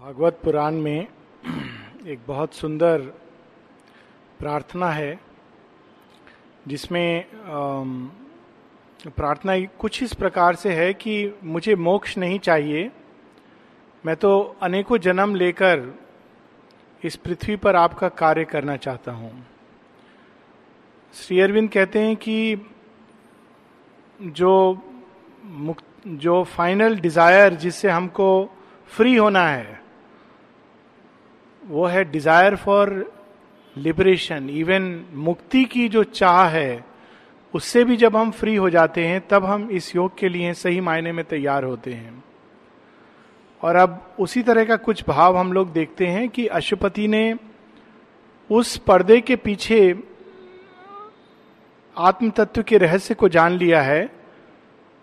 भागवत पुराण में एक बहुत सुंदर प्रार्थना है, जिसमें प्रार्थना कुछ इस प्रकार से है कि मुझे मोक्ष नहीं चाहिए। मैं तो अनेकों जन्म लेकर इस पृथ्वी पर आपका कार्य करना चाहता हूँ। श्री अरविंद कहते हैं कि जो मुक्त, जो फाइनल डिज़ायर जिससे हमको फ्री होना है वो है डिज़ायर फॉर लिबरेशन इवन मुक्ति की जो चाह है, उससे भी जब हम फ्री हो जाते हैं, तब हम इस योग के लिए सही मायने में तैयार होते हैं। और अब उसी तरह का कुछ भाव हम लोग देखते हैं कि अशुपति ने उस पर्दे के पीछे आत्म तत्व के रहस्य को जान लिया है।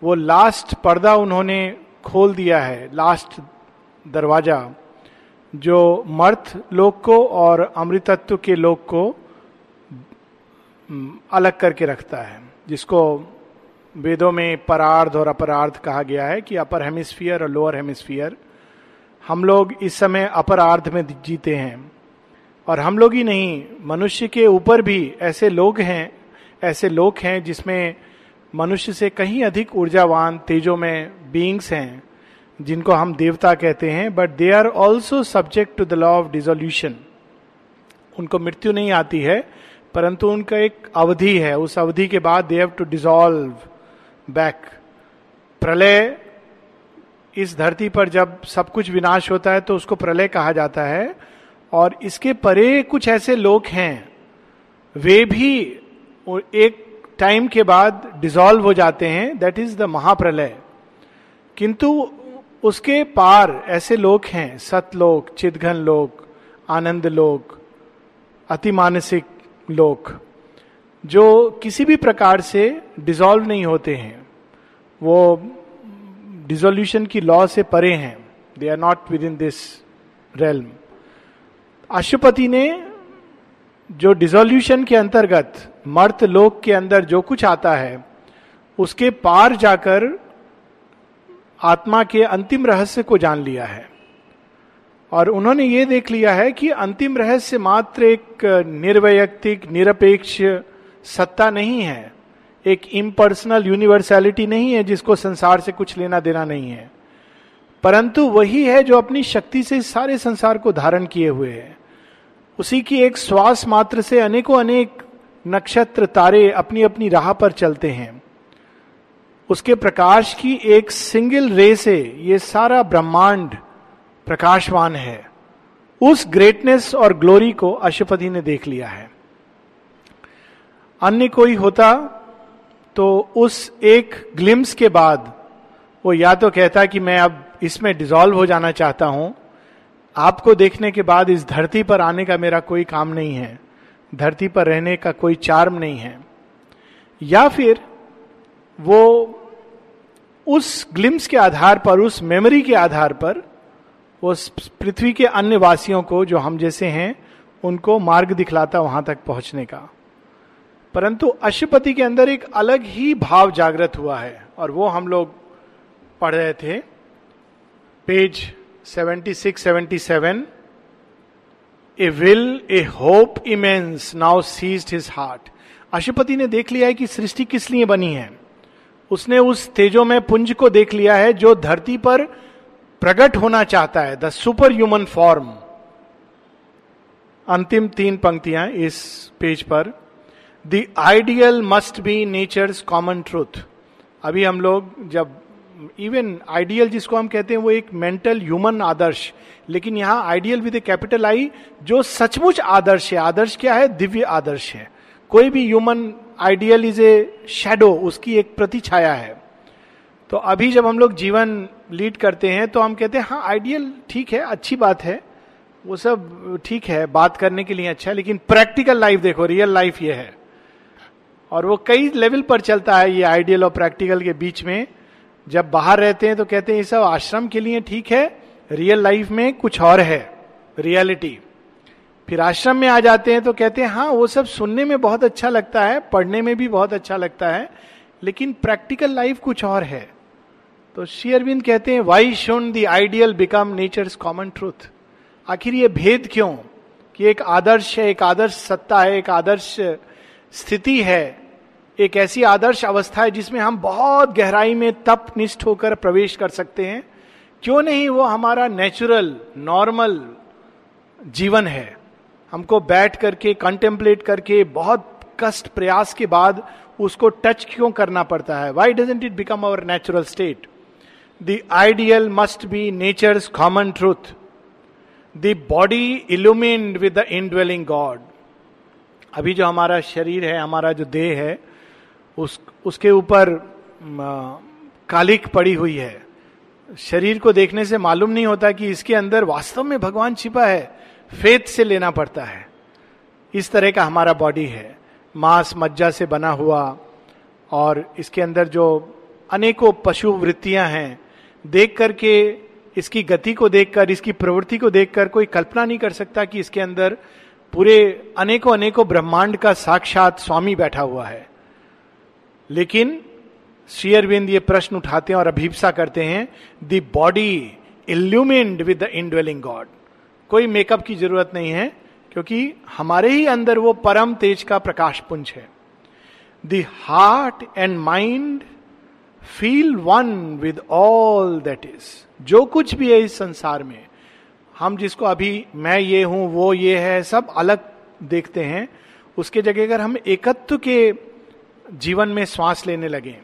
वो लास्ट पर्दा उन्होंने खोल दिया है लास्ट दरवाज़ा। जो मर्थ लोक को और अमृतत्व के लोक को अलग करके रखता है, जिसको वेदों में परार्ध और अपरार्ध कहा गया है कि अपर हेमिस्फियर और लोअर हेमिस्फियर, हम लोग इस समय अपरार्ध में जीते हैं। और हम लोग ही नहीं, मनुष्य के ऊपर भी ऐसे लोग हैं, ऐसे लोग हैं जिसमें मनुष्य से कहीं अधिक ऊर्जावान, तेजो में बींग्स हैं। जिनको हम देवता कहते हैं but they are also subject to the law of dissolution उनको मृत्यु नहीं आती है, परंतु उनका एक अवधि है। उस अवधि के बाद they have to dissolve back प्रलय इस धरती पर जब सब कुछ विनाश होता है तो उसको प्रलय कहा जाता है। और इसके परे कुछ ऐसे लोग हैं, वे भी एक टाइम के बाद डिजोल्व हो जाते हैं। दैट इज़ द महाप्रलय। किंतु उसके पार ऐसे लोग हैं, सतलोक चिदघन लोक, आनंद लोक, अति मानसिक लोक, जो किसी भी प्रकार से डिजोल्व नहीं होते हैं। वो डिजोल्यूशन की लॉ से परे हैं। They are not within this realm अशुपति ने जो डिजोल्यूशन के अंतर्गत, मर्त लोक के अंदर जो कुछ आता है, उसके पार जाकर आत्मा के अंतिम रहस्य को जान लिया है। और उन्होंने ये देख लिया है कि अंतिम रहस्य मात्र एक निर्वैयक्तिक, निरपेक्ष सत्ता नहीं है। एक इम्पर्सनल यूनिवर्सैलिटी नहीं है, जिसको संसार से कुछ लेना देना नहीं है। परंतु वही है जो अपनी शक्ति से सारे संसार को धारण किए हुए है। उसी की एक श्वास मात्र से अनेकों अनेक नक्षत्र, तारे अपनी अपनी राह पर चलते हैं। उसके प्रकाश की एक सिंगल रे से ये सारा ब्रह्मांड प्रकाशवान है। उस ग्रेटनेस और ग्लोरी को अशुपति ने देख लिया है। अन्य कोई होता तो उस एक ग्लिम्स के बाद वो या तो कहता कि मैं अब इसमें डिजॉल्व हो जाना चाहता हूँ। आपको देखने के बाद इस धरती पर आने का मेरा कोई काम नहीं है। धरती पर रहने का कोई चार्म नहीं है। या फिर वो उस ग्लिम्स के आधार पर, उस मेमोरी के आधार पर, उस पृथ्वी के अन्य वासियों को, जो हम जैसे हैं, उनको मार्ग दिखलाता वहाँ तक पहुँचने का। परंतु अशुपति के अंदर एक अलग ही भाव जागृत हुआ है, और वो हम लोग पढ़ रहे थे, page 76 77 a will, a hope immense now seized his heart. अशुपति ने देख लिया है कि सृष्टि किस लिए बनी है। उसने उस तेजो में पुंज को देख लिया है जो धरती पर प्रकट होना चाहता है द सुपर ह्यूमन फॉर्म अंतिम तीन पंक्तियाँ इस पेज पर। The ideal must be nature's common truth अभी हम लोग जब इवन आइडियल जिसको हम कहते हैं वो एक मेंटल ह्यूमन आदर्श। लेकिन यहाँ आइडियल विद कैपिटल आई जो सचमुच आदर्श है। आदर्श क्या है? दिव्य आदर्श है। कोई भी human ideal is a shadow उसकी एक प्रति छाया है तो अभी जब हम लोग जीवन लीड करते हैं तो हम कहते हैं हाँ आइडियल ठीक है, अच्छी बात है। वो सब ठीक है, बात करने के लिए अच्छा है, लेकिन प्रैक्टिकल लाइफ देखो रियल लाइफ ये है। और वो कई लेवल पर चलता है ये आइडियल और प्रैक्टिकल के बीच में। जब बाहर रहते हैं तो कहते हैं, ये सब आश्रम के लिए ठीक है रियल लाइफ में कुछ और है रियलिटी फिर आश्रम में आ जाते हैं तो कहते हैं हाँ वो सब सुनने में बहुत अच्छा लगता है, पढ़ने में भी बहुत अच्छा लगता है, लेकिन प्रैक्टिकल लाइफ कुछ और है। तो शेयरविंद कहते हैं why shone the ideal become nature common truth आखिर ये भेद क्यों? कि एक आदर्श है, एक आदर्श सत्ता है, एक आदर्श स्थिति है, एक ऐसी आदर्श अवस्था है जिसमें हम बहुत गहराई में तप निष्ठ होकर प्रवेश कर सकते हैं। क्यों नहीं, वो हमारा नेचुरल नॉर्मल जीवन है। हमको बैठ करके कंटेम्पलेट करके, बहुत कष्ट, प्रयास के बाद उसको टच क्यों करना पड़ता है? Why doesn't it become our natural state the ideal must be nature common truth the body illumined with the indwelling God अभी जो हमारा शरीर है, हमारा जो देह है, उस, उसके ऊपर कालिक पड़ी हुई है। शरीर को देखने से मालूम नहीं होता कि इसके अंदर वास्तव में भगवान छिपा है। फेत से लेना पड़ता है। इस तरह का हमारा बॉडी है। मांस मज्जा से बना हुआ और इसके अंदर जो अनेकों पशु वृत्तियाँ हैं, देख करके, इसकी गति को देखकर इसकी प्रवृत्ति को देखकर कोई कल्पना नहीं कर सकता कि इसके अंदर पूरे अनेकों अनेकों ब्रह्मांड का साक्षात स्वामी बैठा हुआ है। लेकिन श्री ये प्रश्न उठाते हैं और अभिप्सा करते हैं the body with the indwelling God कोई मेकअप की ज़रूरत नहीं है, क्योंकि हमारे ही अंदर वो परम तेज का प्रकाश पुंज है। The heart and mind feel one with all that is जो कुछ भी है इस संसार में, हम जिसको अभी मैं ये हूँ, वो ये है, सब अलग देखते हैं। उसके जगह अगर हम एकत्व के जीवन में श्वास लेने लगे।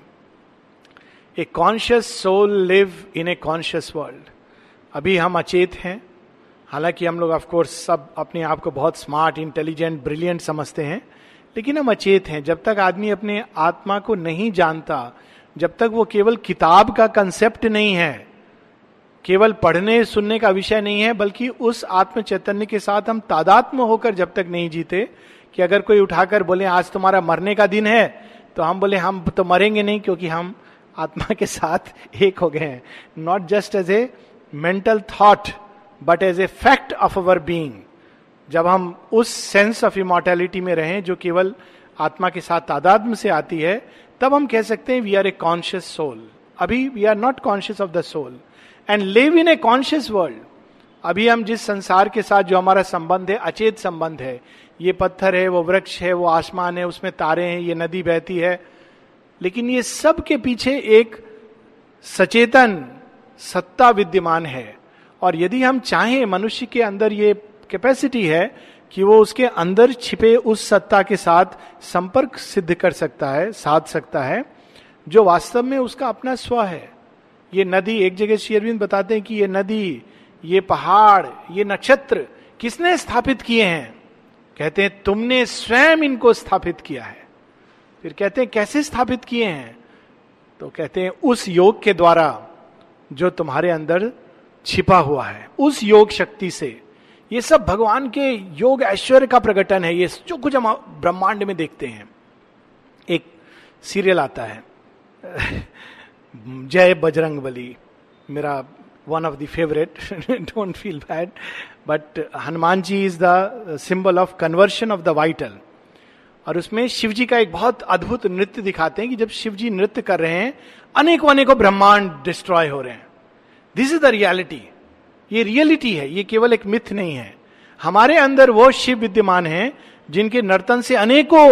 A conscious soul live in a conscious world अभी हम अचेत हैं हालाँकि हम लोग ऑफकोर्स सब अपने आप को बहुत स्मार्ट इंटेलिजेंट ब्रिलियंट समझते हैं, लेकिन हम अचेत हैं। जब तक आदमी अपने आत्मा को नहीं जानता, जब तक वो केवल किताब का कंसेप्ट नहीं है, केवल पढ़ने, सुनने का विषय नहीं है, बल्कि उस आत्म चैतन्य के साथ हम तादात्म होकर जब तक नहीं जीते, कि अगर कोई उठाकर बोले, आज तुम्हारा मरने का दिन है तो हम बोले, हम तो मरेंगे नहीं, क्योंकि हम आत्मा के साथ एक हो गए हैं। Not just as a mental thought but as a fact of our being जब हम उस सेंस ऑफ़ इमोर्टैलिटी में रहें जो केवल आत्मा के साथ तादात्म से आती है, तब हम कह सकते हैं we are a conscious soul अभी we are not conscious of the soul and live in a conscious world अभी हम जिस संसार के साथ जो हमारा संबंध है, अचेत संबंध है, ये पत्थर है, वो वृक्ष है, वो आसमान है, उसमें तारे हैं, ये नदी बहती है, लेकिन ये सब के पीछे एक सचेतन, सत्ता विद्यमान है। और यदि हम चाहें मनुष्य के अंदर ये कैपेसिटी है कि वो उसके अंदर छिपे उस सत्ता के साथ संपर्क सिद्ध कर सकता है, साध सकता है, जो वास्तव में उसका अपना स्व है। ये नदी, एक जगह शेयरविंद बताते हैं कि ये नदी, ये पहाड़, ये नक्षत्र किसने स्थापित किए हैं? कहते हैं, तुमने स्वयं इनको स्थापित किया है। फिर कहते हैं, कैसे स्थापित किए हैं? तो कहते हैं, उस योग के द्वारा जो तुम्हारे अंदर छिपा हुआ है। उस योग शक्ति से ये सब भगवान के योग ऐश्वर्य का प्रकटन है, ये जो कुछ हम ब्रह्मांड में देखते हैं। एक सीरियल आता है। जय बजरंग बली, मेरा one of the favourite don't feel bad but Hanuman ji is the symbol of conversion of the vital और उसमें शिव जी का एक बहुत अद्भुत नृत्य दिखाते हैं कि जब शिव जी नृत्य कर रहे हैं अनेकों अनेकों ब्रह्मांड डिस्ट्रॉय हो रहे हैं। दिस इज़ द रियलिटी ये रियलिटी है. ये केवल एक मिथ नहीं है. हमारे अंदर वो शिव विद्यमान है, जिनके नर्तन से अनेकों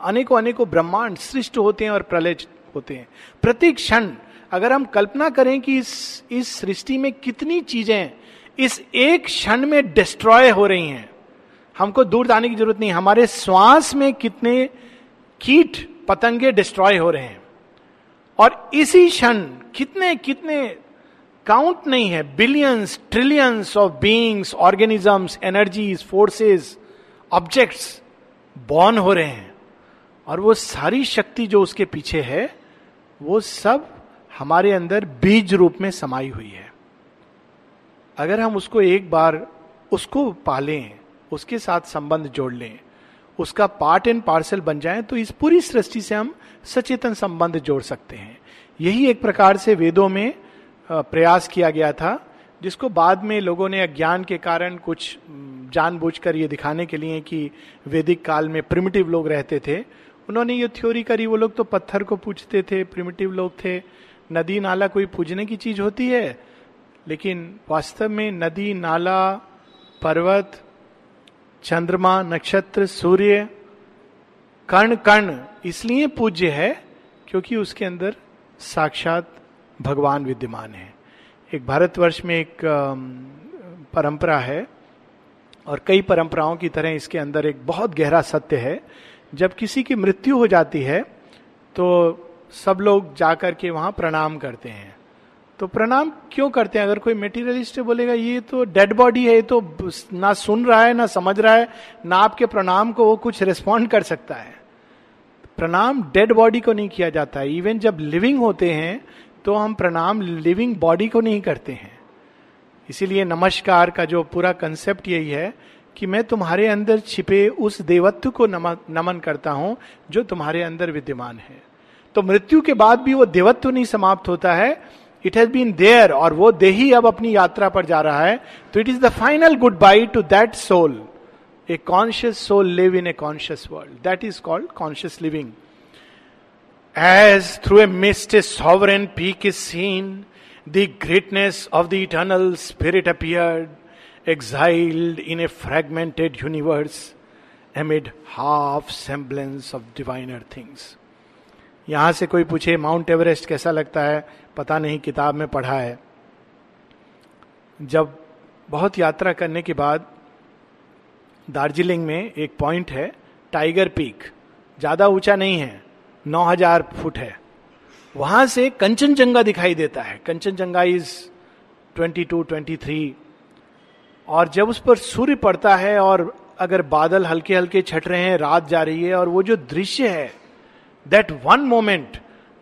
अनेकों अनेकों ब्रह्मांड सृष्ट होते हैं और प्रलय होते हैं. प्रत्येक क्षण, अगर हम कल्पना करें कि इस इस सृष्टि में कितनी चीज़ें इस एक क्षण में डिस्ट्रॉय हो रही हैं, हमको दूर जाने की ज़रूरत नहीं. हमारे श्वास में कितने कीट, पतंगे डिस्ट्रॉय हो रहे हैं. और इसी क्षण कितने कितने काउंट नहीं है billions trillions of beings organisms energies forces objects born हो रहे हैं। और वो सारी शक्ति जो उसके पीछे है, वो सब हमारे अंदर बीज रूप में समाई हुई है। अगर हम उसको एक बार, उसको पालें, उसके साथ संबंध जोड़ लें उसका पार्ट एंड पार्सल बन जाए तो इस पूरी सृष्टि से हम सचेतन संबंध जोड़ सकते हैं। यही एक प्रकार से वेदों में प्रयास किया गया था, जिसको बाद में लोगों ने अज्ञान के कारण कुछ जानबूझकर ये दिखाने के लिए कि वैदिक काल में प्रिमिटिव लोग रहते थे। उन्होंने ये थ्योरी करी, वो लोग तो पत्थर को पूछते थे प्रिमिटिव लोग थे। नदी नाला कोई पूजने की चीज़ होती है, लेकिन वास्तव में नदी, नाला, पर्वत चंद्रमा, नक्षत्र, सूर्य कर्ण कर्ण इसलिए पूज्य है क्योंकि उसके अंदर साक्षात भगवान विद्यमान है। एक भारतवर्ष में एक परंपरा है और कई परंपराओं की तरह इसके अंदर एक बहुत गहरा सत्य है। जब किसी की मृत्यु हो जाती है तो सब लोग जाकर के वहाँ प्रणाम करते हैं। तो प्रणाम क्यों करते हैं? अगर कोई मेटीरियलिस्ट बोलेगा, ये तो डेड बॉडी है, ये तो ना सुन रहा है, ना समझ रहा है, ना आपके प्रणाम को वो कुछ रिस्पॉन्ड कर सकता है. प्रणाम डेड बॉडी को नहीं किया जाता है। इवन जब लिविंग होते हैं तो हम प्रणाम लिविंग बॉडी को नहीं करते हैं। इसीलिए नमस्कार का जो पूरा कंसेप्ट यही है कि मैं तुम्हारे अंदर छिपे उस देवत्व को नमन करता हूँ, जो तुम्हारे अंदर विद्यमान है। तो मृत्यु के बाद भी वो देवत्व नहीं समाप्त होता है इट हैज़ बीन देयर और वो देही अब अपनी यात्रा पर जा रहा है। तो it is the final goodbye to that soul a conscious soul live in a conscious world that is called conscious living as through a mist a sovereign peak is seen the greatness of the eternal spirit appeared exiled in a fragmented universe amid half semblance of diviner things यहाँ से कोई पूछे mount Everest कैसा लगता है? पता नहीं किताब में पढ़ा है। जब बहुत यात्रा करने के बाद दार्जिलिंग में एक पॉइंट है टाइगर पीक। ज़्यादा ऊँचा नहीं है 9000 फुट है। वहाँ से कंचनजंगा दिखाई देता है। कंचनजंगा इज़ 22, 23 और जब उस पर सूर्य पड़ता है और अगर बादल हल्के हल्के छट रहे हैं रात जा रही है और वो जो दृश्य है दैट वन मोमेंट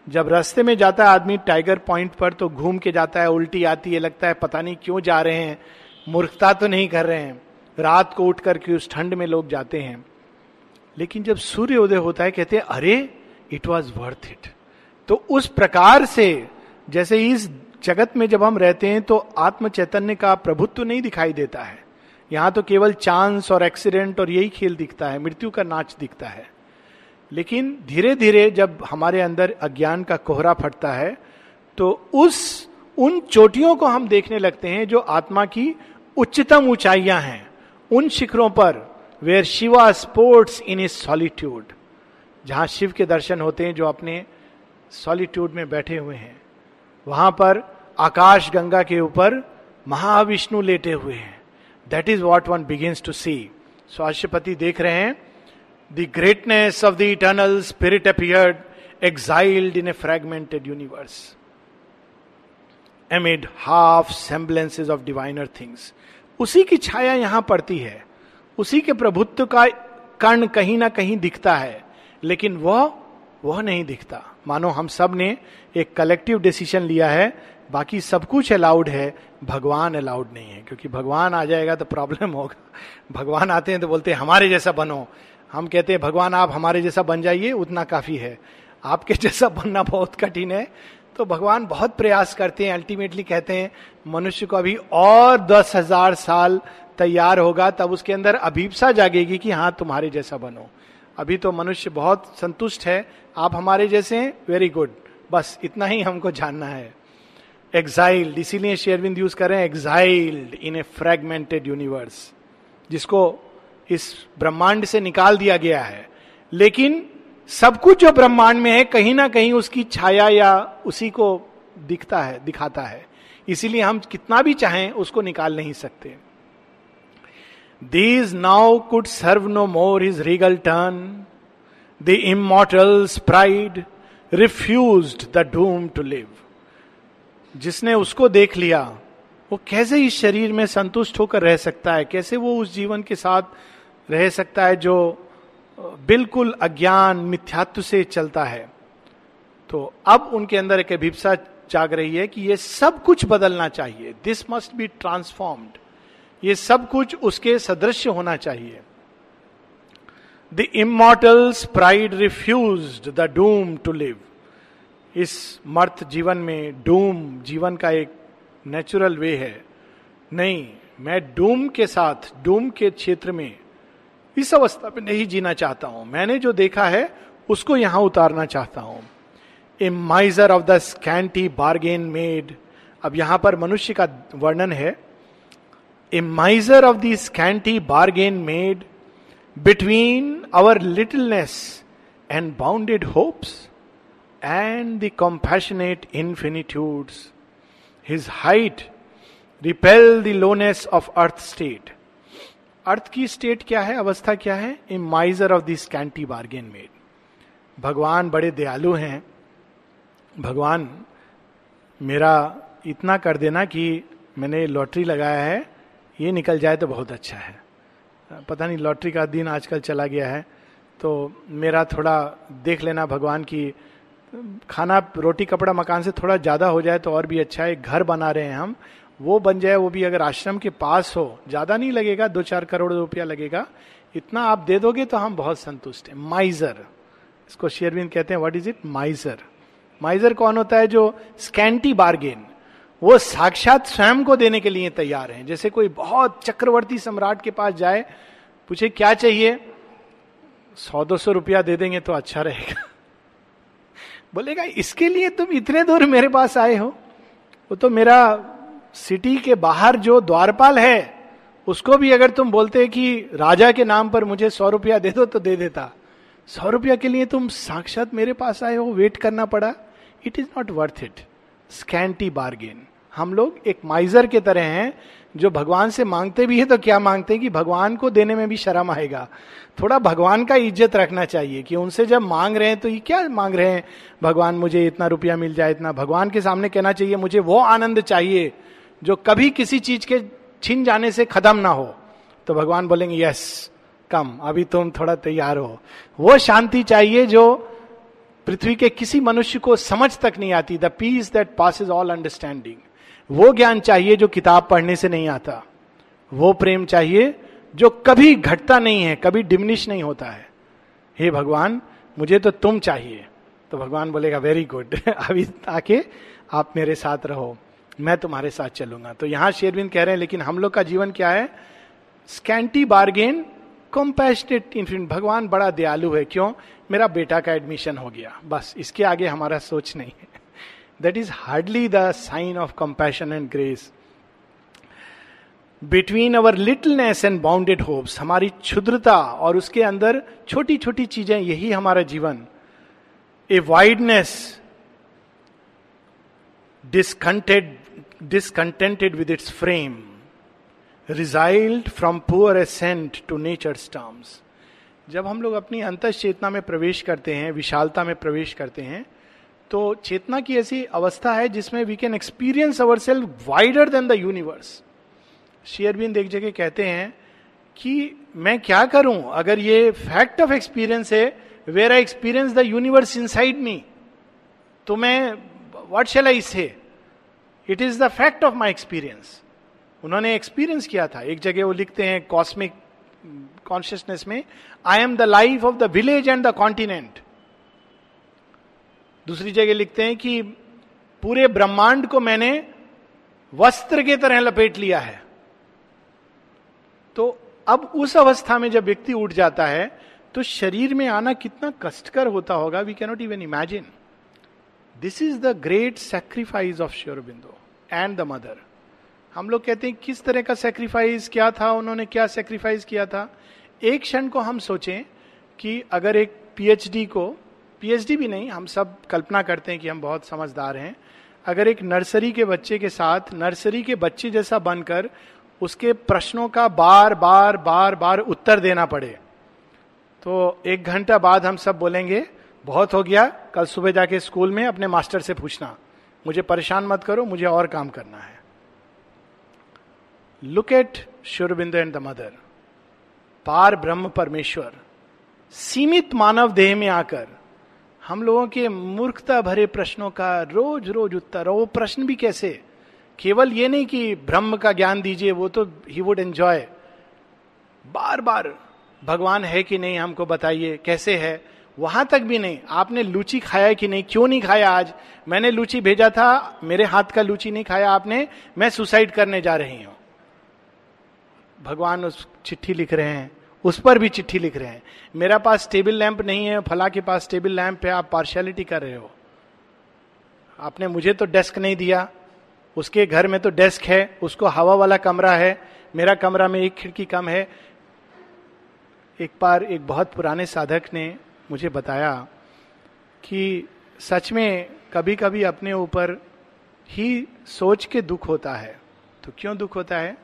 जब रास्ते में जाता है आदमी टाइगर पॉइंट पर तो घूम के जाता है, उल्टी आती है, लगता है पता नहीं क्यों जा रहे हैं। मूर्खता तो नहीं कर रहे हैं। रात को उठ करके उस ठंड में लोग जाते हैं। लेकिन जब सूर्य उदय होता है, कहते हैं, अरे इट वॉज़ वर्थ इट तो उस प्रकार से, जैसे इस जगत में जब हम रहते हैं तो आत्म चैतन्य का प्रभुत्व नहीं दिखाई देता है। यहाँ तो केवल चांस और एक्सीडेंट और यही खेल दिखता है, मृत्यु का नाच दिखता है। लेकिन धीरे धीरे जब हमारे अंदर अज्ञान का कोहरा फटता है तो उस, उन चोटियों को हम देखने लगते हैं जो आत्मा की उच्चतम ऊंचाइयाँ हैं। उन शिखरों पर where Shiva sports in his solitude जहाँ शिव के दर्शन होते हैं जो अपने सॉलिट्यूड में बैठे हुए हैं। वहाँ पर आकाश गंगा के ऊपर महाविष्णु लेटे हुए हैं। That is what one begins to see स्वास्थ्यपति देख रहे हैं the greatness of the eternal spirit appeared exiled in a fragmented universe amid half semblances of diviner things उसी की छाया यहाँ पड़ती है। उसी के प्रभुत्व का कर्ण कहीं ना कहीं दिखता है, लेकिन वह वह नहीं दिखता। मानो हम सबने एक कलेक्टिव डिसीज़न लिया है, बाकी सब कुछ अलाउड है, भगवान अलाउड नहीं है, क्योंकि भगवान आ जाएगा तो प्रॉब्लम होगा। भगवान आते हैं तो बोलते हैं, हमारे जैसा बनो। हम कहते हैं, भगवान, आप हमारे जैसा बन जाइए, उतना काफ़ी है। आपके जैसा बनना बहुत कठिन है। तो भगवान बहुत प्रयास करते हैं, अल्टीमेटली कहते हैं, मनुष्य को अभी और दस हज़ार साल तैयार होगा, तब उसके अंदर अभीपसा जागेगी कि हाँ तुम्हारे जैसा बनो। अभी तो मनुष्य बहुत संतुष्ट है, आप हमारे जैसे हैं वेरी गुड बस इतना ही हमको जानना है। एग्जाइल्ड इसीलिए शेयरविंद यूज़ करें exiled in a fragmented universe जिसको इस ब्रह्मांड से निकाल दिया गया है लेकिन सब कुछ जो ब्रह्मांड में है, कहीं ना कहीं उसकी छाया या उसी को दिखता है, दिखाता है इसीलिए हम कितना भी चाहें, उसको निकाल नहीं सकते These now could serve no more his regal turn. The immortal's pride refused the doom to live. जिसने उसको देख लिया, वो कैसे इस शरीर में संतुष्ट होकर रह सकता है कैसे वो उस जीवन के साथ रह सकता है जो बिल्कुल अज्ञान मिथ्यात्व से चलता है। तो अब उनके अंदर एक अभिप्सा जाग रही है कि ये सब कुछ बदलना चाहिए। दिस मस्ट बी ट्रांसफॉर्म्ड ये सब कुछ उसके सदृश होना चाहिए। The immortal's pride refuse the doom to live इस मर्थ जीवन में डूम जीवन का एक नेचुरल वे है। नहीं, मैं डूम के साथ डूम के क्षेत्र में इस अवस्था में नहीं जीना चाहता हूँ। मैंने जो देखा है, उसको यहाँ उतारना चाहता हूँ। A miser of the scanty bargain made अब यहाँ पर मनुष्य का वर्णन है। A miser of the scanty bargain made between our littleness and bounded hopes and the compassionate infinitudes his height repel the lowness of earth state earth की state क्या है, अवस्था क्या है? A miser of this scanty bargain made भगवान बड़े दयालु हैं। भगवान मेरा इतना कर देना कि मैंने लॉटरी लगाया है, ये निकल जाए तो बहुत अच्छा है। पता नहीं, लॉटरी का दिन आजकल चला गया है तो मेरा थोड़ा देख लेना भगवान की खाना, रोटी, कपड़ा, मकान से थोड़ा ज़्यादा हो जाए तो और भी अच्छा है। घर बना रहे हैं हम वो बन जाए, वो भी अगर आश्रम के पास हो, ज़्यादा नहीं लगेगा दो चार करोड़ रुपया लगेगा, इतना आप दे दोगे तो हम बहुत संतुष्ट हैं। माइजर, इसको शेयरविंद कहते हैं what is it miser. Miser कौन होता है जो स्कैंटी बार्गेन वो साक्षात स्वयं को देने के लिए तैयार हैं। जैसे कोई बहुत चक्रवर्ती सम्राट के पास जाए, पूछे, क्या चाहिए? सौ दो सौ रुपया दे देंगे तो अच्छा रहेगा। बोलेगा, इसके लिए तुम इतने दूर मेरे पास आए हो? वो तो मेरा सिटी के बाहर जो द्वारपाल है, उसको भी अगर तुम बोलते कि राजा के नाम पर मुझे सौ रुपया दे दो तो दे देता। सौ रुपया के लिए तुम साक्षात मेरे पास आए हो, वेट करना पड़ा। It is not worth it scanty bargain हम लोग एक माइजर के तरह हैं, जो भगवान से मांगते भी है तो क्या मांगते हैं कि भगवान को देने में भी शर्म आएगा? थोड़ा भगवान का इज़्ज़त रखना चाहिए कि उनसे जब मांग रहे हैं तो ये क्या मांग रहे हैं? भगवान, मुझे इतना रुपया मिल जाए, इतना। भगवान के सामने कहना चाहिए, मुझे वो आनंद चाहिए। जो कभी किसी चीज़ के छिन जाने से खत्म ना हो तो भगवान बोलेंगे, यस, कम, अभी तुम थोड़ा तैयार हो। वो शांति चाहिए जो पृथ्वी के किसी मनुष्य को समझ तक नहीं आती, the peace that passes all understanding. वो ज्ञान चाहिए जो किताब पढ़ने से नहीं आता। वो प्रेम चाहिए जो कभी घटता नहीं है, कभी डिमिनिश नहीं होता है। हे भगवान, मुझे तो तुम चाहिए। तो भगवान बोलेगा वेरी गुड अभी आके आप मेरे साथ रहो। मैं तुम्हारे साथ चलूँगा। तो यहाँ शेरविंद कह रहे हैं, लेकिन हम लोग का जीवन क्या है? स्कैंटी बार्गेन कॉम्पैशनेट इन्फिनिट भगवान बड़ा दयालु है। क्यों? मेरा बेटा का एडमिशन हो गया। बस, इसके आगे हमारा सोच नहीं है। That is hardly the sign of compassion and grace between our littleness and bounded hopes हमारी क्षुद्रता और उसके अंदर छोटी छोटी चीज़ें, यही हमारा जीवन। A wideness discontented discontented with its frame, recoiled from poor assent to nature terms जब हम लोग अपनी अंत चेतना में प्रवेश करते हैं विशालता में प्रवेश करते हैं तो चेतना की ऐसी अवस्था है जिसमें we can experience our self wider than the universe शेयरबिंद एक जगह कहते हैं कि मैं क्या करूँ? अगर ये फैक्ट ऑफ़ एक्सपीरियंस है where I experience the universe inside me तो मैं what shall I say it is the fact of my experience उन्होंने एक्सपीरियंस किया था। एक जगह वो लिखते हैं कॉस्मिक कॉन्शियसनेस में I am the life of the village and the continent दूसरी जगह लिखते हैं कि, पूरे ब्रह्मांड को मैंने वस्त्र के तरह लपेट लिया है। तो अब उस अवस्था में जब व्यक्ति उठ जाता है तो शरीर में आना कितना कष्टकर होता होगा। We cannot even imagine this is the great sacrifice of Sri Aurobindo and the Mother हम लोग कहते हैं, किस तरह का सेक्रीफाइस क्या था, उन्होंने क्या सेक्रीफाइस किया था? एक क्षण को हम सोचें कि अगर एक पीएचडी को पीएचडी भी नहीं, हम सब कल्पना करते हैं कि हम बहुत समझदार हैं। अगर एक नर्सरी के बच्चे के साथ नर्सरी के बच्चे जैसा बनकर उसके प्रश्नों का बार बार बार बार उत्तर देना पड़े तो एक घंटा बाद हम सब बोलेंगे बहुत हो गया, कल सुबह जाके स्कूल में अपने मास्टर से पूछना, मुझे परेशान मत करो, मुझे और काम करना है। Look eight Sri Aurobindo and the Mother पार ब्रह्म परमेश्वर, सीमित मानव देह में आकर, हम लोगों के मूर्खता भरे प्रश्नों का रोज रोज उत्तर वो प्रश्न भी कैसे? केवल ये नहीं कि ब्रह्म का ज्ञान दीजिए, वो तो ही वुड एंजॉय बार बार भगवान है कि नहीं हमको बताइए, कैसे है? वहाँ तक भी नहीं। आपने लूची खाया कि नहीं? क्यों नहीं खाया आज? मैंने लूची भेजा था, मेरे हाथ का लूची नहीं खाया आपने, मैं सुसाइड करने जा रही हूँ। भगवान उस चिट्ठी लिख रहे हैं, उस पर भी चिट्ठी लिख रहे हैं। मेरा पास टेबल लैंप नहीं है, फला के पास टेबल लैंप है, आप पार्शियलिटी कर रहे हो। आपने मुझे तो डेस्क नहीं दिया, उसके घर में तो डेस्क है, उसको हवा वाला कमरा है, मेरा कमरा में एक खिड़की कम है। एक बार एक बहुत पुराने साधक ने मुझे बताया कि सच में कभी कभी अपने ऊपर ही सोच के दुख होता है। तो क्यों दुख होता है?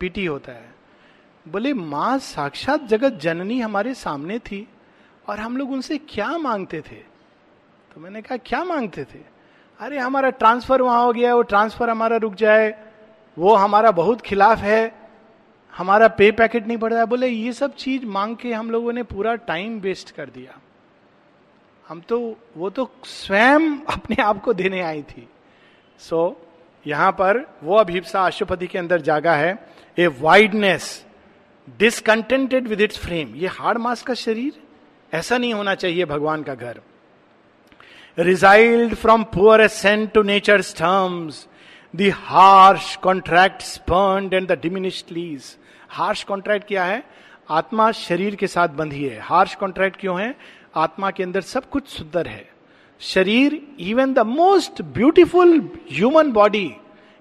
पीटी होता है। बोले, माँ, साक्षात जगत जननी हमारे सामने थी और हम लोग उनसे क्या मांगते थे? तो मैंने कहा, क्या मांगते थे? अरे, हमारा ट्रांसफ़र वहाँ हो गया, वो ट्रांसफ़र हमारा रुक जाए, वो हमारा बहुत खिलाफ है, हमारा पे पैकेट नहीं बढ़ रहा है। बोले, ये सब चीज़ मांग के हम लोगों ने पूरा टाइम वेस्ट कर दिया। हम तो वो तो स्वयं अपने आप को देने आई थी। सो so, यहाँ पर वो अभिप्सा अशुपति के अंदर जागा है। A wideness discontented with its frame ये हार्ड मास का शरीर? ऐसा नहीं होना चाहिए भगवान का घर। Recoiled from poor assent to nature terms the harsh contract spurn and the diminished lease harsh contract क्या है? आत्मा शरीर के साथ बंधी है। हार्श कॉन्ट्रैक्ट क्यों है? आत्मा के अंदर सब कुछ सुंदर है। शरीर even the most beautiful human body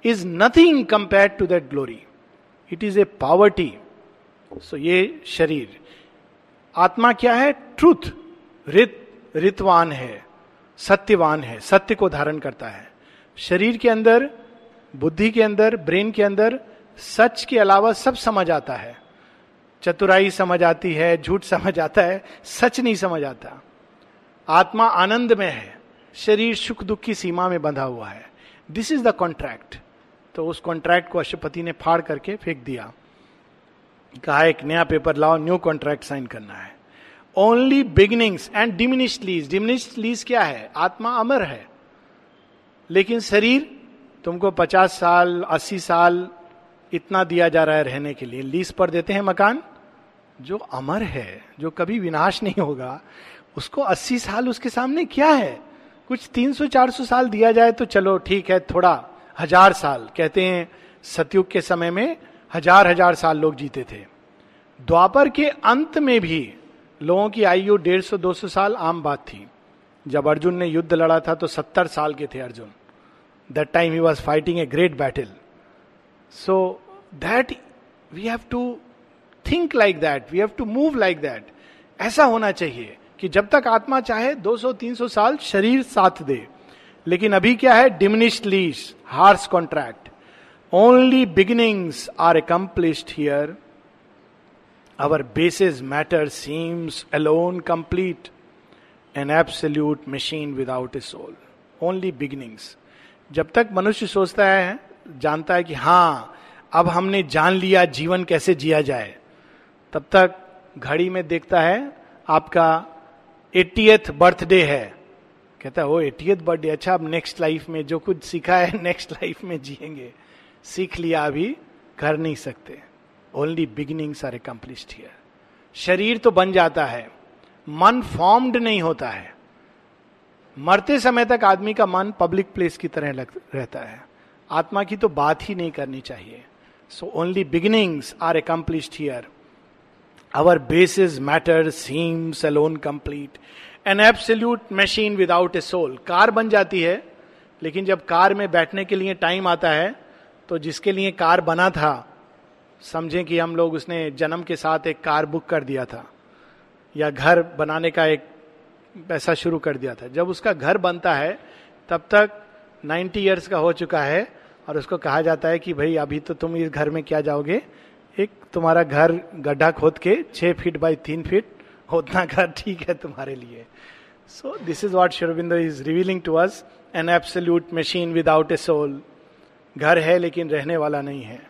is nothing compare to that glory it is a poverty so ये शरीर। आत्मा क्या है? ट्रुथ रित, रितवान है। सत्यवान है। सत्य को धारण करता है। शरीर के अंदर, बुद्धि के अंदर, ब्रेन के अंदर, सच के अलावा सब समझ आता है। चतुराई समझ आती है, झूठ समझ आता है, सच नहीं समझ आता। आत्मा आनंद में है, शरीर सुख दुख की सीमा में बंधा हुआ है। दिस इज़ द कॉन्ट्रैक्ट तो उस कॉन्ट्रैक्ट को अशुपति ने फाड़ करके फेंक दिया। कहा, एक नया पेपर लाओ न्यू कॉन्ट्रैक्ट साइन करना है। Only beginnings and diminished lease diminished lease क्या है? आत्मा अमर है। लेकिन शरीर तुमको पचास साल, अस्सी साल इतना दिया जा रहा है रहने के लिए। लीज पर देते हैं मकान। जो अमर है, जो कभी विनाश नहीं होगा, उसको 80 साल उसके सामने क्या है? कुछ 300-400 साल दिया जाए तो चलो ठीक है, थोड़ा हज़ार साल। कहते हैं, सतयुग के समय में हज़ार हज़ार साल लोग जीते थे। द्वापर के अंत में भी लोगों की आयु डेढ़ सौ, दो साल आम बात थी। जब अर्जुन ने युद्ध लड़ा था तो सत्तर साल के थे Arjun. That time he was fighting a great battle so that we have to think like that we have to move like that ऐसा होना चाहिए कि जब तक आत्मा चाहे 200-300 साल शरीर साथ दे। लेकिन अभी क्या है? Diminished lease harsh contract only beginnings are accomplished here our basis matter seems alone complete an absolute machine without a soul only beginnings जब तक मनुष्य सोचता है, जानता है कि हाँ अब हमने जान लिया, जीवन कैसे जिया जाए। तब तक घड़ी में देखता है आपका एटीएथ बर्थडे है। कहता है वो एटीएथ बर्थडे अच्छा अब नेक्स्ट लाइफ में जो कुछ सीखा है नेक्स्ट लाइफ में जिएँगे। सीख लिया अभी कर नहीं सकते। Only beginnings are accomplished here शरीर तो बन जाता है। मन फॉर्म्ड नहीं होता है। मरते समय तक आदमी का मन पब्लिक प्लेस की तरह लग, रहता है। आत्मा की तो बात ही नहीं करनी चाहिए। So only beginnings are accomplished here our basis matter seems alone complete an absolute machine without a soul car बन जाती है, लेकिन जब कार में बैठने के लिए टाइम आता है तो जिसके लिए कार बना था, समझें कि हम लोग उसने जन्म के साथ एक कार बुक कर दिया था, या घर बनाने का एक पैसा शुरू कर दिया था। जब उसका घर बनता है, तब तक 90 इयर्स का हो चुका है, और उसको कहा जाता है कि भाई, अभी तो तुम इस घर में क्या जाओगे? तुम्हारा घर गड्ढा खोद के छह फीट बाई तीन फीट उतना घर ठीक है तुम्हारे लिए। So this is what शेरबिंदो is revealing to us an absolute machine without a soul घर है लेकिन रहने वाला नहीं है।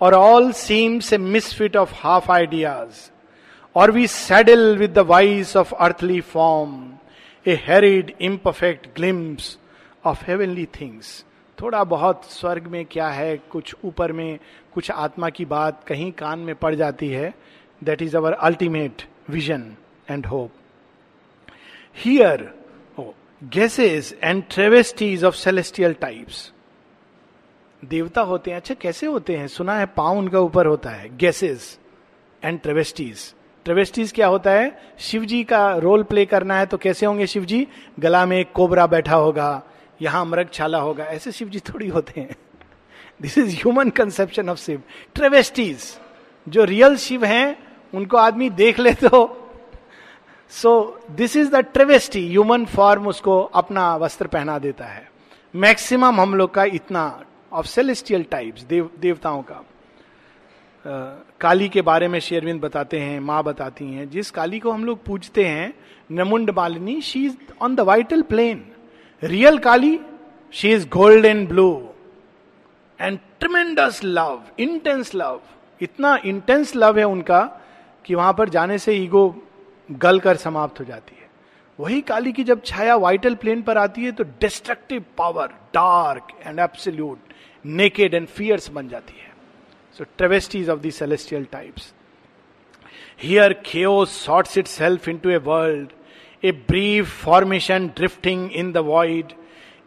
और all seems a misfit of half ideas और we saddle with the voice of earthly form a hurried imperfect glimpse of heavenly things थोड़ा बहुत स्वर्ग में क्या है, कुछ ऊपर में, कुछ आत्मा की बात कहीं कान में पड़ जाती है। That is our ultimate vision and hope here guesses and travesties of celestial types देवता होते हैं अच्छा कैसे होते हैं? सुना है, पाव उनका ऊपर होता है। गेसेस एंड ट्रेवेस्टीज ट्रेवेस्टीज क्या होता है? शिव जी का रोल प्ले करना है तो कैसे होंगे शिव जी गला में एक कोबरा बैठा होगा यहाँ मृग छाला होगा। ऐसे शिव जी थोड़ी होते हैं। This is human conception of Shiva travesties जो रियल शिव हैं उनको आदमी देख ले तो। So this is the travesty human form उसको अपना वस्त्र पहना देता है। मैक्सिमम हम लोग का इतना ऑफ़ सेलेस्टियल टाइप्स देव देवताओं का। uh, काली के बारे में शेरविंद बताते हैं माँ बताती हैं। जिस काली को हम लोग पूजते हैं नमुंड Malini she is on the vital plane real Kali she is gold and blue and tremendous love intense love इतना इंटेंस लव है उनका कि वहाँ पर जाने से ईगो गल कर समाप्त हो जाती है। वही काली की जब छाया वाइटल प्लेन पर आती है तो destructive power dark and absolute naked and fierce बन जाती है। So travesties of the of types here खेओ Here itself into a world, a brief formation drifting in the void,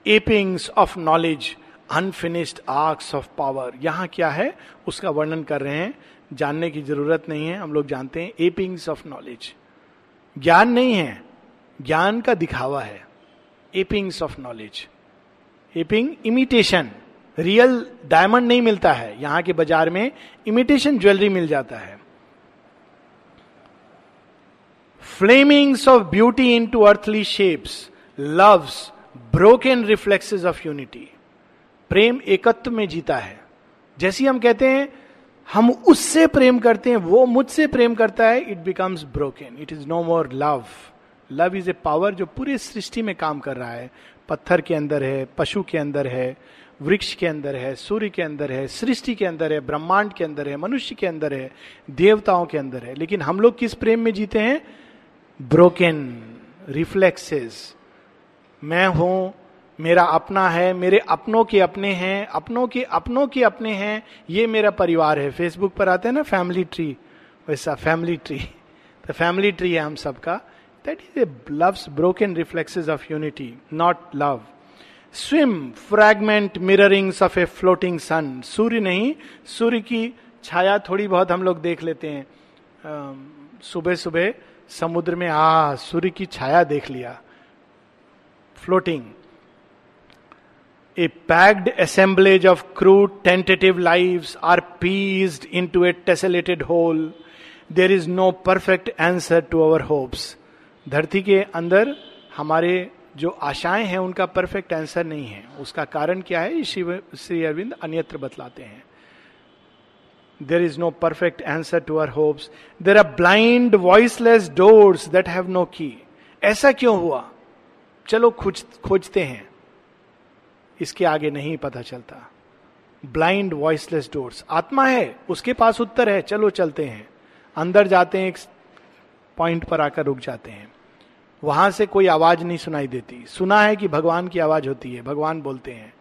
apings of knowledge unfinished arcs of power यहाँ क्या है? उसका वर्णन कर रहे हैं। जानने की ज़रूरत नहीं है। हम लोग जानते हैं एपिंग्स ऑफ़ नॉलेज ज्ञान नहीं है। ज्ञान का दिखावा है। Apings of knowledge aping imitation real diamond नहीं मिलता है। यहाँ के बाज़ार में इमिटेशन ज्वेलरी मिल जाता है। Of beauty into earthly shapes love's broken reflexes of unity प्रेम एकत्व में जीता है। जैसी हम कहते हैं, हम उससे प्रेम करते हैं, वो मुझसे प्रेम करता है it becomes broken it is no more love love is a power जो पूरी सृष्टि में काम कर रहा है। पत्थर के अंदर है, पशु के अंदर है, वृक्ष के अंदर है, सूर्य के अंदर है, सृष्टि के अंदर है, ब्रह्मांड के अंदर है, मनुष्य के अंदर है, देवताओं के अंदर है। लेकिन हम लोग किस प्रेम में जीते हैं? ब्रोकन रिफ्लेक्सेस मैं हूँ, मेरा अपना है, मेरे अपनों के अपने हैं, अपनों के अपनों के अपने हैं, ये मेरा परिवार है। फेसबुक पर आते हैं ना फैमिली ट्री वैसा फैमिली ट्री तो फैमिली ट्री है हम सबका। That is a love's broken reflexes of unity not love swim fragment mirrorings of a floating sun सूर्य नहीं, सूर्य की छाया थोड़ी बहुत हम लोग देख लेते हैं। सुबह सुबह समुद्र में, आ, सूर्य की छाया देख लिया। Floating a packed assemblage of crude tentative live are pieced into a tessellated whole there is no perfect answer to our hopes धरती के अंदर हमारे जो आशाएँ हैं, उनका परफेक्ट आंसर नहीं है। उसका कारण क्या है? श्री अरविंद अन्यत्र बतलाते हैं। There is no perfect answer to our hopes there are blind voiceless doors that have no key ऐसा क्यों हुआ? चलो खोज खोजते हैं। इसके आगे नहीं पता चलता। ब्लाइंड वॉइसलेस डोर्स आत्मा है, उसके पास उत्तर है। चलो चलते हैं। अंदर जाते हैं, एक पॉइंट पर आकर रुक जाते हैं। वहाँ से कोई आवाज़ नहीं सुनाई देती। सुना है कि भगवान की आवाज़ होती है। भगवान बोलते हैं,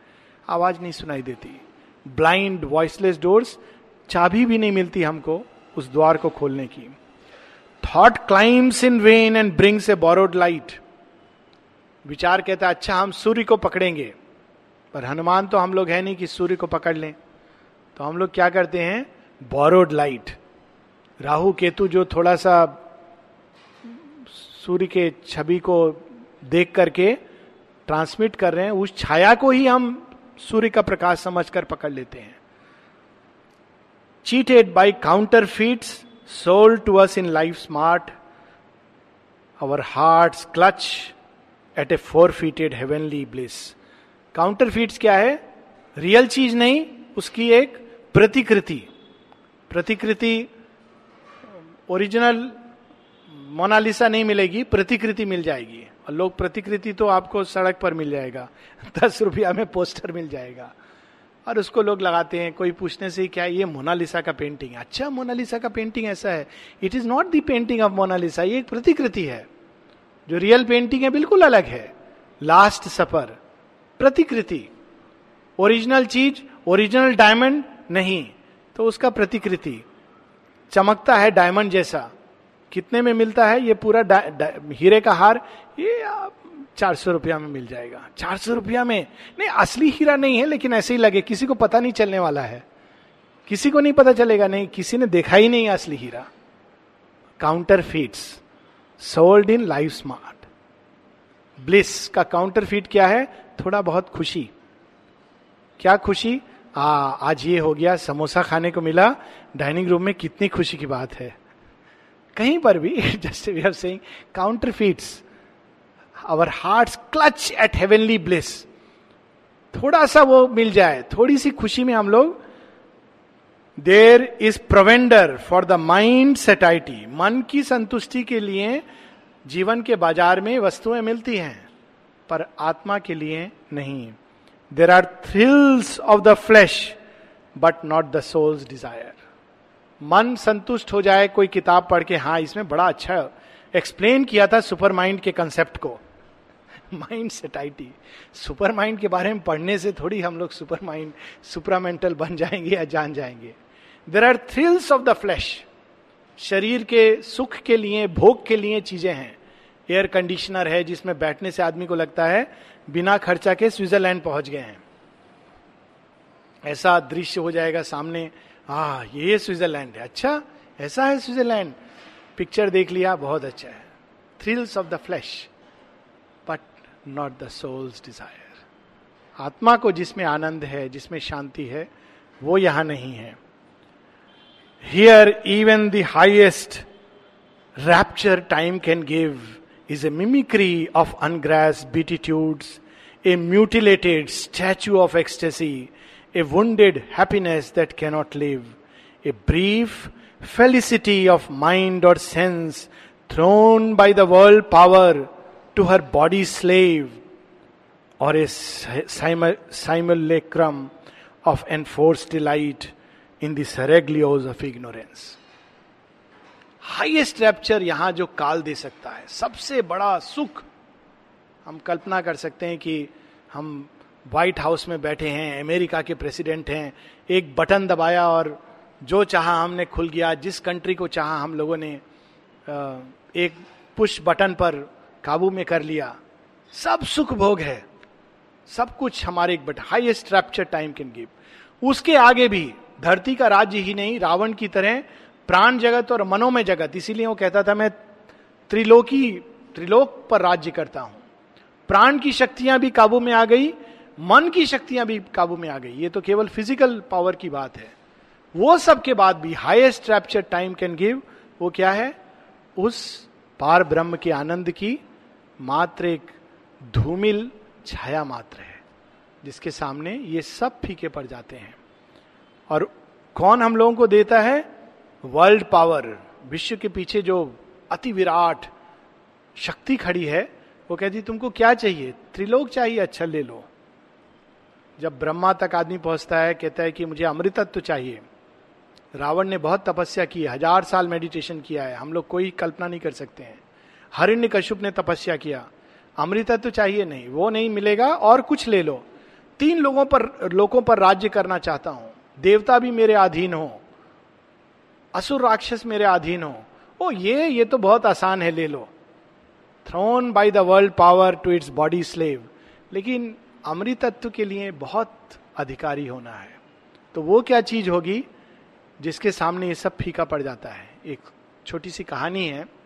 आवाज़ नहीं सुनाई देती। ब्लाइंड वॉइसलेस डोर्स चाबी भी नहीं मिलती हमको उस द्वार को खोलने की। Thought climbs in vain and brings a borrowed light विचार कहता है अच्छा हम सूर्य को पकड़ेंगे, पर हनुमान तो हम लोग है नहीं कि सूर्य को पकड़ लें। तो हम लोग क्या करते हैं? बोरोड लाइट राहु केतु जो थोड़ा सा सूर्य के छवि को देख करके ट्रांसमिट कर रहे हैं, उस छाया को ही हम सूर्य का प्रकाश समझकर पकड़ लेते हैं। Cheated by counterfeits sold to us in life smart our heart clutch at a forfeited heavenly bliss counterfeits क्या है? रियल चीज़ नहीं, उसकी एक प्रतिकृति। प्रतिकृति ओरिजिनल मोनालिसा नहीं मिलेगी, प्रतिकृति मिल जाएगी। और लोग प्रतिकृति तो आपको सड़क पर मिल जाएगा। दस रुपया में पोस्टर मिल जाएगा। और उसको लोग लगाते हैं, कोई पूछने से क्या ये मोनालिसा का पेंटिंग है? अच्छा मोनालिसा का पेंटिंग ऐसा है। It is not the painting of Mona Lisa ये एक प्रतिकृति है। जो रियल पेंटिंग है, बिल्कुल अलग है। लास्ट सफ़र प्रतिकृति। ओरिजिनल चीज़ ओरिजिनल डायमंड नहीं। तो उसका प्रतिकृति। चमकता है डायमंड जैसा। कितने में मिलता है? ये पूरा हीरे का हार। ये चार सौ रुपया में मिल जाएगा। चार सौ रुपया में? नहीं, असली हीरा नहीं है, लेकिन ऐसे ही लगे, किसी को पता नहीं चलने वाला है। किसी को नहीं पता चलेगा, नहीं, किसी ने देखा ही नहीं असली हीरा। Counterfeits sold in life smart. Bliss का काउंटर फीट क्या है? थोड़ा बहुत खुशी। क्या खुशी? आ, आज ये हो गया, समोसा खाने को मिला। डाइनिंग रूम में कितनी खुशी की बात है। कहीं पर भी, just we are saying, counterfeits our heart clutch at heavenly bliss थोड़ा सा वो मिल जाए, थोड़ी सी खुशी में हम लोग there is provender for the mind satiety मन की संतुष्टि के लिए जीवन के बाज़ार में वस्तुएँ मिलती हैं, पर आत्मा के लिए नहीं। There are thrills of the flesh but not the soul's desire मन संतुष्ट हो जाए, कोई किताब पढ़ के हाँ इसमें बड़ा अच्छा एक्सप्लेन किया था सुपर माइंड के कंसेप्ट को। माइंड सेटाइटी सुपर माइंड के बारे में पढ़ने से थोड़ी हम लोग सुपर माइंड सुपरामेंटल बन जाएँगे या जान जाएँगे। There are thrills of the flesh शरीर के सुख के लिए, भोग के लिए चीज़ें हैं। एयर कंडीशनर है जिसमें बैठने से आदमी को लगता है बिना खर्चा के स्विट्जरलैंड पहुँच गए हैं। ऐसा दृश्य हो जाएगा सामने। आ, ये स्विट्जरलैंड है। अच्छा ऐसा है स्विट्जरलैंड पिक्चर देख लिया, बहुत अच्छा है। Thrills of the flesh not the soul's desire आत्मा को जिसमें आनंद है, जिसमें शांति है, वो यहाँ नहीं है। Here even the highest rapture time can give is a mimicry of ungrasped beatitudes a mutilated statue of ecstasy a wounded happiness that cannot live a brief felicity of mind और sense thrown by the world power to her body slave, or a simulacrum of enforced delight in seraglios of ignorance highest rapture यहाँ जो काल दे सकता है, सबसे बड़ा सुख हम कल्पना कर सकते हैं कि हम व्हाइट हाउस में बैठे हैं अमेरिका के प्रेसिडेंट हैं, एक बटन दबाया और जो चाहा हमने खुल गया, जिस कंट्री को चाहा हम लोगों ने एक पुश बटन पर काबू में कर लिया। सब सुख भोग है। सब कुछ हमारे एक but highest rapture time can give उसके आगे भी, धरती का राज्य ही नहीं, रावण की तरह प्राण जगत और मनोमय जगत। इसीलिए वो कहता था, मैं त्रिलोकी, त्रिलोक पर राज्य करता हूँ। प्राण की शक्तियाँ भी काबू में आ गई, मन की शक्तियाँ भी काबू में आ गई। ये तो केवल फ़िज़िकल पावर की बात है। वो सब के बाद भी highest rapture time can give वो क्या है? उस पार ब्रह्म के आनंद की मात्र एक धूमिल छाया मात्र है, जिसके सामने ये सब फीके पड़ जाते हैं। और कौन हम लोगों को देता है? वर्ल्ड पावर, विश्व के पीछे जो अति विराट शक्ति खड़ी है, वो कहती, तुमको क्या चाहिए? त्रिलोक चाहिए? अच्छा ले लो। जब ब्रह्मा तक आदमी पहुँचता है, कहता है कि मुझे अमृतत्व चाहिए। रावण ने बहुत तपस्या की, हज़ार साल मेडिटेशन किया है, हम लोग कोई कल्पना नहीं कर सकते हैं। हरिण्य कश्यप ने तपस्या किया। अमृतत्व चाहिए नहीं, वो नहीं मिलेगा और कुछ ले लो। तीन लोगों पर लोगों पर राज्य करना चाहता हूँ। देवता भी मेरे अधीन हो। असुर राक्षस मेरे अधीन हो। ओ, ये ये तो बहुत आसान है, ले लो। Thrown by the world power to its body slave लेकिन अमृतत्व के लिए बहुत अधिकारी होना है। तो वो क्या चीज़ होगी जिसके सामने ये सब फीका पड़ जाता है? एक छोटी सी कहानी है।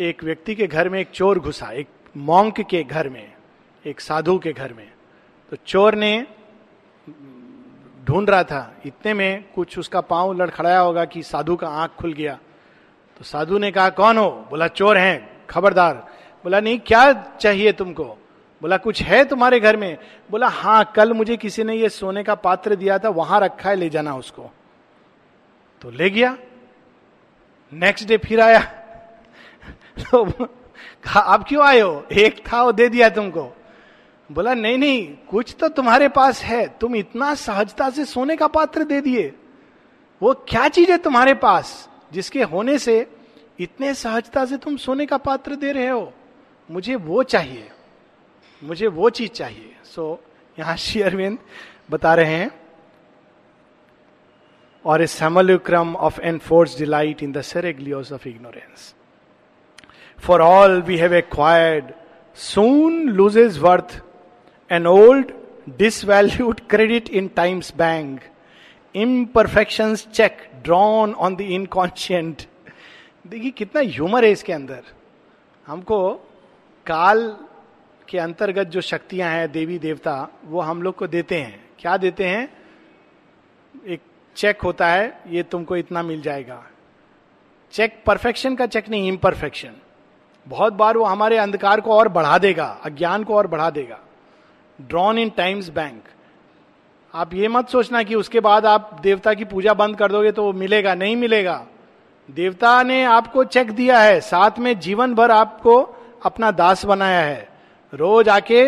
एक व्यक्ति के घर में एक चोर घुसा, एक मॉन्क के घर में, एक साधु के घर में। तो चोर ने ढूंढ रहा था, इतने में कुछ उसका पाँव लड़खड़ाया होगा कि साधु का आँख खुल गया। तो साधु ने कहा, कौन हो? बोला, चोर हैं, खबरदार। बोला, नहीं, क्या चाहिए तुमको? बोला, कुछ है तुम्हारे घर में? बोला हाँ कल मुझे किसी ने ये सोने का पात्र दिया था, वहाँ रखा है, ले जाना उसको। तो ले गया। नेक्स्ट डे फिर आया। तो कहा क्यों आए हो? एक था वो दे दिया तुमको. बोला नहीं नहीं कुछ तो तुम्हारे पास है। तुम इतना सहजता से सोने का पात्र दे दिए। वो क्या चीज़ है तुम्हारे पास जिसके होने से इतने सहजता से तुम सोने का पात्र दे रहे हो? मुझे वो चाहिए। मुझे वो चीज़ चाहिए। सो so, यहाँ श्री अरविंद बता रहे हैं और a simulacrum of enforced delight in the seraglios of ignorance for all we have acquired soon loses worth an an old disvalued credit in time's bank, imperfections check drawn on the inconscient. देखिए कितना humour है इसके अंदर। हमको काल के अंतर्गत जो शक्तियाँ हैं देवी देवता वो हम लोग को देते हैं। क्या देते हैं? एक चेक होता है ये तुमको इतना मिल जाएगा। चेक परफेक्शन का चेक नहीं इम्परफेक्शन बहुत बार वो हमारे अंधकार को और बढ़ा देगा, अज्ञान को और बढ़ा देगा। ड्रॉन इन टाइम्स बैंक आप ये मत सोचना कि उसके बाद आप देवता की पूजा बंद कर दोगे तो मिलेगा, नहीं मिलेगा। देवता ने आपको चेक दिया है, साथ में जीवन भर आपको अपना दास बनाया है। रोज आके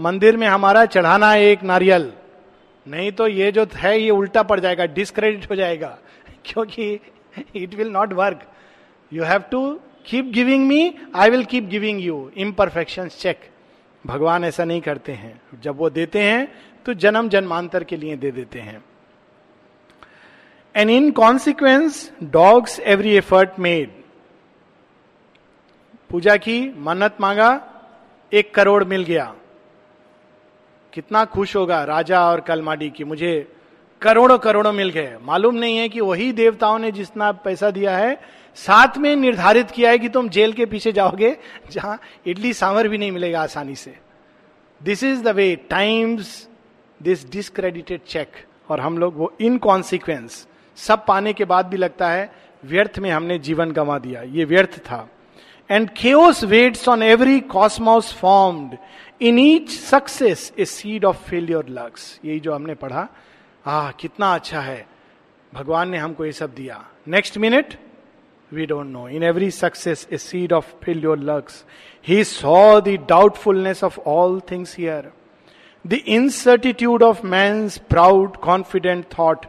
मंदिर में हमारा चढ़ाना है एक नारियल। नहीं तो ये जो है, ये उल्टा पड़ जाएगा डिस्क्रेडिट हो जाएगा। क्योंकि it will not work you have to keep giving me I will keep giving you imperfection check भगवान ऐसा नहीं करते हैं। जब वो देते हैं तो जन्म जन्मांतर के लिए दे देते हैं। And in consequence dogs every effort made पूजा की, मन्नत मांगा, एक करोड़ मिल गया। कितना खुश होगा राजा और कलमाडी की। मुझे करोड़ों करोड़ों मिल गए। मालूम नहीं है कि वही देवताओं ने जितना पैसा दिया है साथ में निर्धारित किया है कि तुम जेल के पीछे जाओगे, जहाँ इडली सांवर भी नहीं मिलेगा आसानी से। This is the way times this discredited check और हम लोग वो इनकॉन्सिक्वेंस सब पाने के बाद भी लगता है, व्यर्थ में हमने जीवन गंवा दिया, ये व्यर्थ था। And chaos waits on every cosmos formed in each success a seed of failure lurks यही जो हमने पढ़ा आ कितना अच्छा है। भगवान ने हमको ये सब दिया। Next minute we don't know in every success a seed of failure lurks he saw the doubtfulness of all things here the incertitude of man's proud confident thought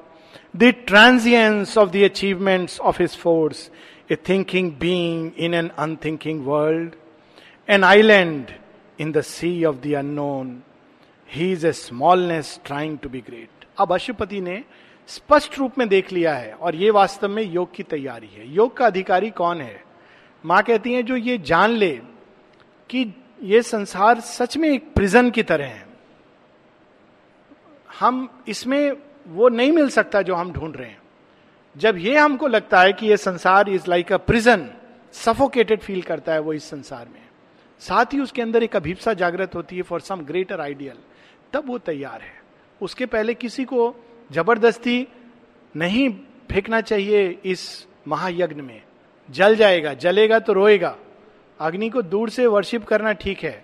the transience of the achievements of his force a thinking being in an unthinking world an island in the sea of the unknown he is a smallness trying to be great अब अशुपति ने स्पष्ट रूप में देख लिया है और ये वास्तव में योग की तैयारी है। योग का अधिकारी कौन है? माँ कहती है, जो ये जान ले कि ये संसार सच में एक प्रिजन की तरह है। हम इसमें वो नहीं मिल सकता जो हम ढूंढ रहे हैं। जब ये हमको लगता है कि ये संसार is like a prison suffocated feel करता है वो इस संसार में। साथ ही उसके अंदर एक अभिप्सा जागृत होती है फॉर सम ग्रेटर आइडियल तब वो तैयार है। उसके पहले किसी को ज़बरदस्ती नहीं फेंकना चाहिए इस महायज्ञ में। जल जाएगा, जलेगा तो रोएगा। अग्नि को दूर से वर्शिप करना ठीक है।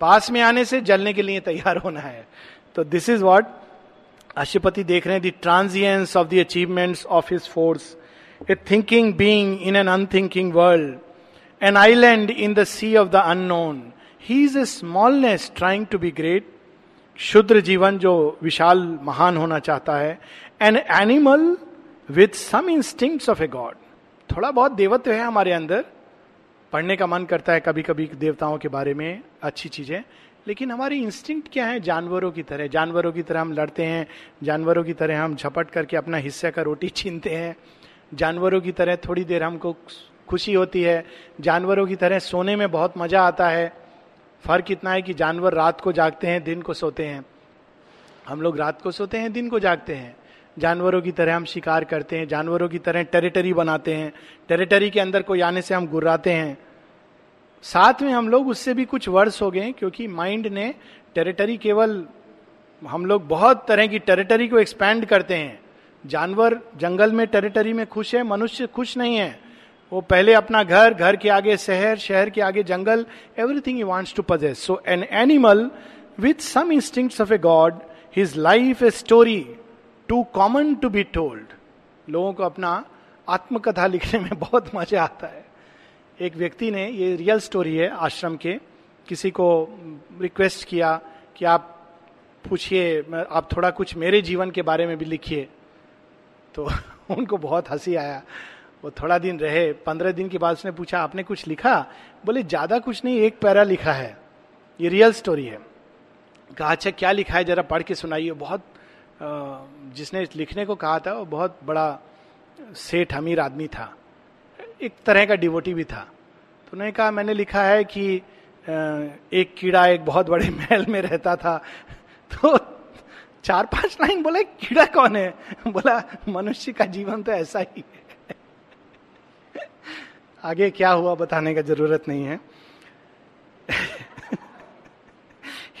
पास में आने से जलने के लिए तैयार होना है। तो दिस इज़ वॉट अशुपति देख रहे हैं the transience of the achievements of his force a thinking being in an unthinking world an island in the sea of the unknown he is a smallness trying to be great शुद्र जीवन जो विशाल महान होना चाहता है an animal with some instinct of a god थोड़ा बहुत देवत्व है हमारे अंदर। पढ़ने का मन करता है कभी कभी देवताओं के बारे में, अच्छी चीज़ें। लेकिन हमारी इंस्टिंक्ट क्या है? जानवरों की तरह। जानवरों की तरह हम लड़ते हैं, जानवरों की तरह हम झपट करके अपना हिस्से का रोटी छीनते हैं। जानवरों की तरह थोड़ी देर हमको खुशी होती है। जानवरों की तरह सोने में बहुत मज़ा आता है। फ़र्क इतना है कि जानवर रात को जागते हैं, दिन को सोते हैं। हम लोग रात को सोते हैं, दिन को जागते हैं। जानवरों की तरह हम शिकार करते हैं, जानवरों की तरह टेरिटरी बनाते हैं। टेरिटरी के अंदर कोई आने से हम गुर्राते हैं। साथ में हम लोग उससे भी कुछ वर्ष हो गए, क्योंकि माइंड ने टेरिटरी केवल हम लोग बहुत तरह की टेरिटरी को एक्सपैंड करते हैं। जानवर जंगल में टेरिटरी में खुश है, मनुष्य खुश नहीं है। वो पहले अपना घर घर के आगे शहर शहर के आगे जंगल everything you wants to possess so an animal with some instincts of a god his life a story too common to be told लोगों को अपना आत्मकथा लिखने में बहुत मज़ा आता है। एक व्यक्ति ने ये रियल स्टोरी है आश्रम के। किसी को रिक्वेस्ट किया कि आप पूछिए, आप थोड़ा कुछ मेरे जीवन के बारे में भी लिखिए। तो उनको बहुत हँसी आया। वो थोड़ा दिन रहे, पंद्रह दिन के बाद उसने पूछा, आपने कुछ लिखा? बोले, ज़्यादा कुछ नहीं, एक पैरा लिखा है। ये रियल स्टोरी है। कहा अच्छा क्या लिखा है? जरा पढ़ के सुनाइए। बहुत जिसने लिखने को कहा था, वो बहुत बड़ा सेठ अमीर आदमी था। एक तरह का डिवोटी भी था। तो उन्होंने कहा, मैंने लिखा है कि एक कीड़ा एक बहुत बड़े महल में रहता था। तो चार पाँच लाइन बोले, कीड़ा कौन है? बोला, मनुष्य का जीवन तो ऐसा ही है। आगे क्या हुआ बताने का ज़रूरत नहीं है।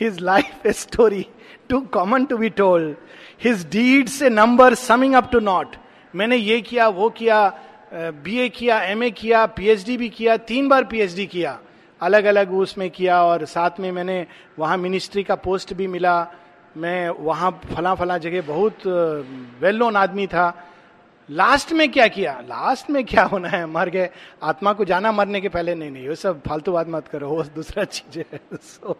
His life a story too common to be told his deeds a number summing up to nought मैंने ये किया, वो किया बीए किया एमए किया पीएचडी भी किया, तीन बार पीएचडी किया। अलग अलग उसमें किया और साथ में मैंने वहाँ मिनिस्ट्री का पोस्ट भी मिला। मैं वहाँ फला फला जगह बहुत वेल नोन आदमी था। लास्ट में क्या किया? लास्ट में क्या होना है? मर गए। आत्मा को जाना मरने के पहले नहीं नहीं वो सब फालतू बात मत करो, वो दूसरा चीज़ है। So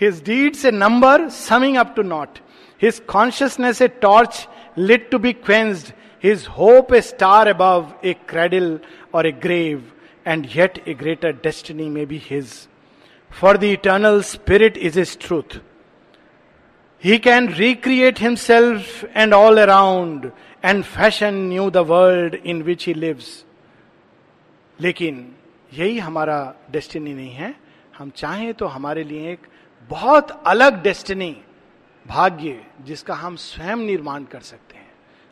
his deeds a number summing up to nought his consciousness a torch lit to be quenched his hope a star above a cradle और a grave and yet a greater destiny में be his for the eternal spirit is is truth he can recreate himself and all around and fashion new the world in which he lives लेकिन यही हमारा destiny नहीं है। हम चाहें तो हमारे लिए एक बहुत अलग डेस्टिनी भाग्य, जिसका हम स्वयं निर्माण कर सकते हैं।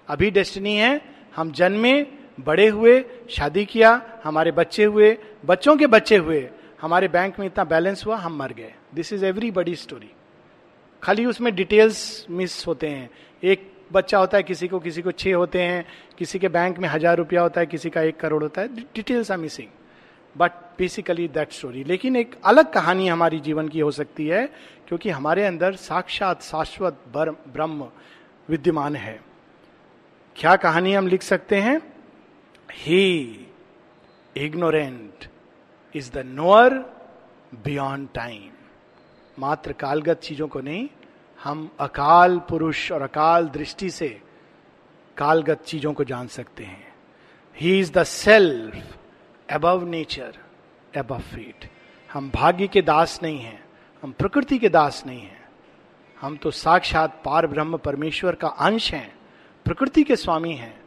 अभी डेस्टिनी है, हम जन्मे, बड़े हुए, शादी किया, हमारे बच्चे हुए, बच्चों के बच्चे हुए, हमारे बैंक में इतना बैलेंस हुआ, हम मर गए। This is everybody story खाली उसमें डिटेल्स मिस होते हैं। एक बच्चा होता है, किसी को किसी को छह होते हैं, किसी के बैंक में हज़ार रुपया होता है, किसी का एक करोड़ होता है details are missing but basically that story लेकिन एक अलग कहानी हमारी जीवन की हो सकती है, क्योंकि हमारे अंदर साक्षात शाश्वत ब्रह्म विद्यमान है। क्या कहानी हम लिख सकते हैं? He ignorant is the knower beyond time मात्र कालगत चीज़ों को नहीं हम अकाल पुरुष और अकाल दृष्टि से कालगत चीज़ों को जान सकते हैं। He is the self above nature above fate हम भाग्य के दास नहीं हैं, हम प्रकृति के दास नहीं हैं। हम तो साक्षात पार ब्रह्म परमेश्वर का अंश हैं, प्रकृति के स्वामी हैं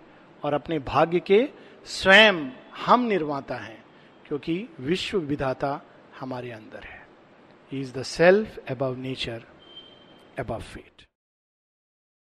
और अपने भाग्य के स्वयं हम निर्माता हैं, क्योंकि विश्व विधाता हमारे अंदर है। He is the self above nature above it.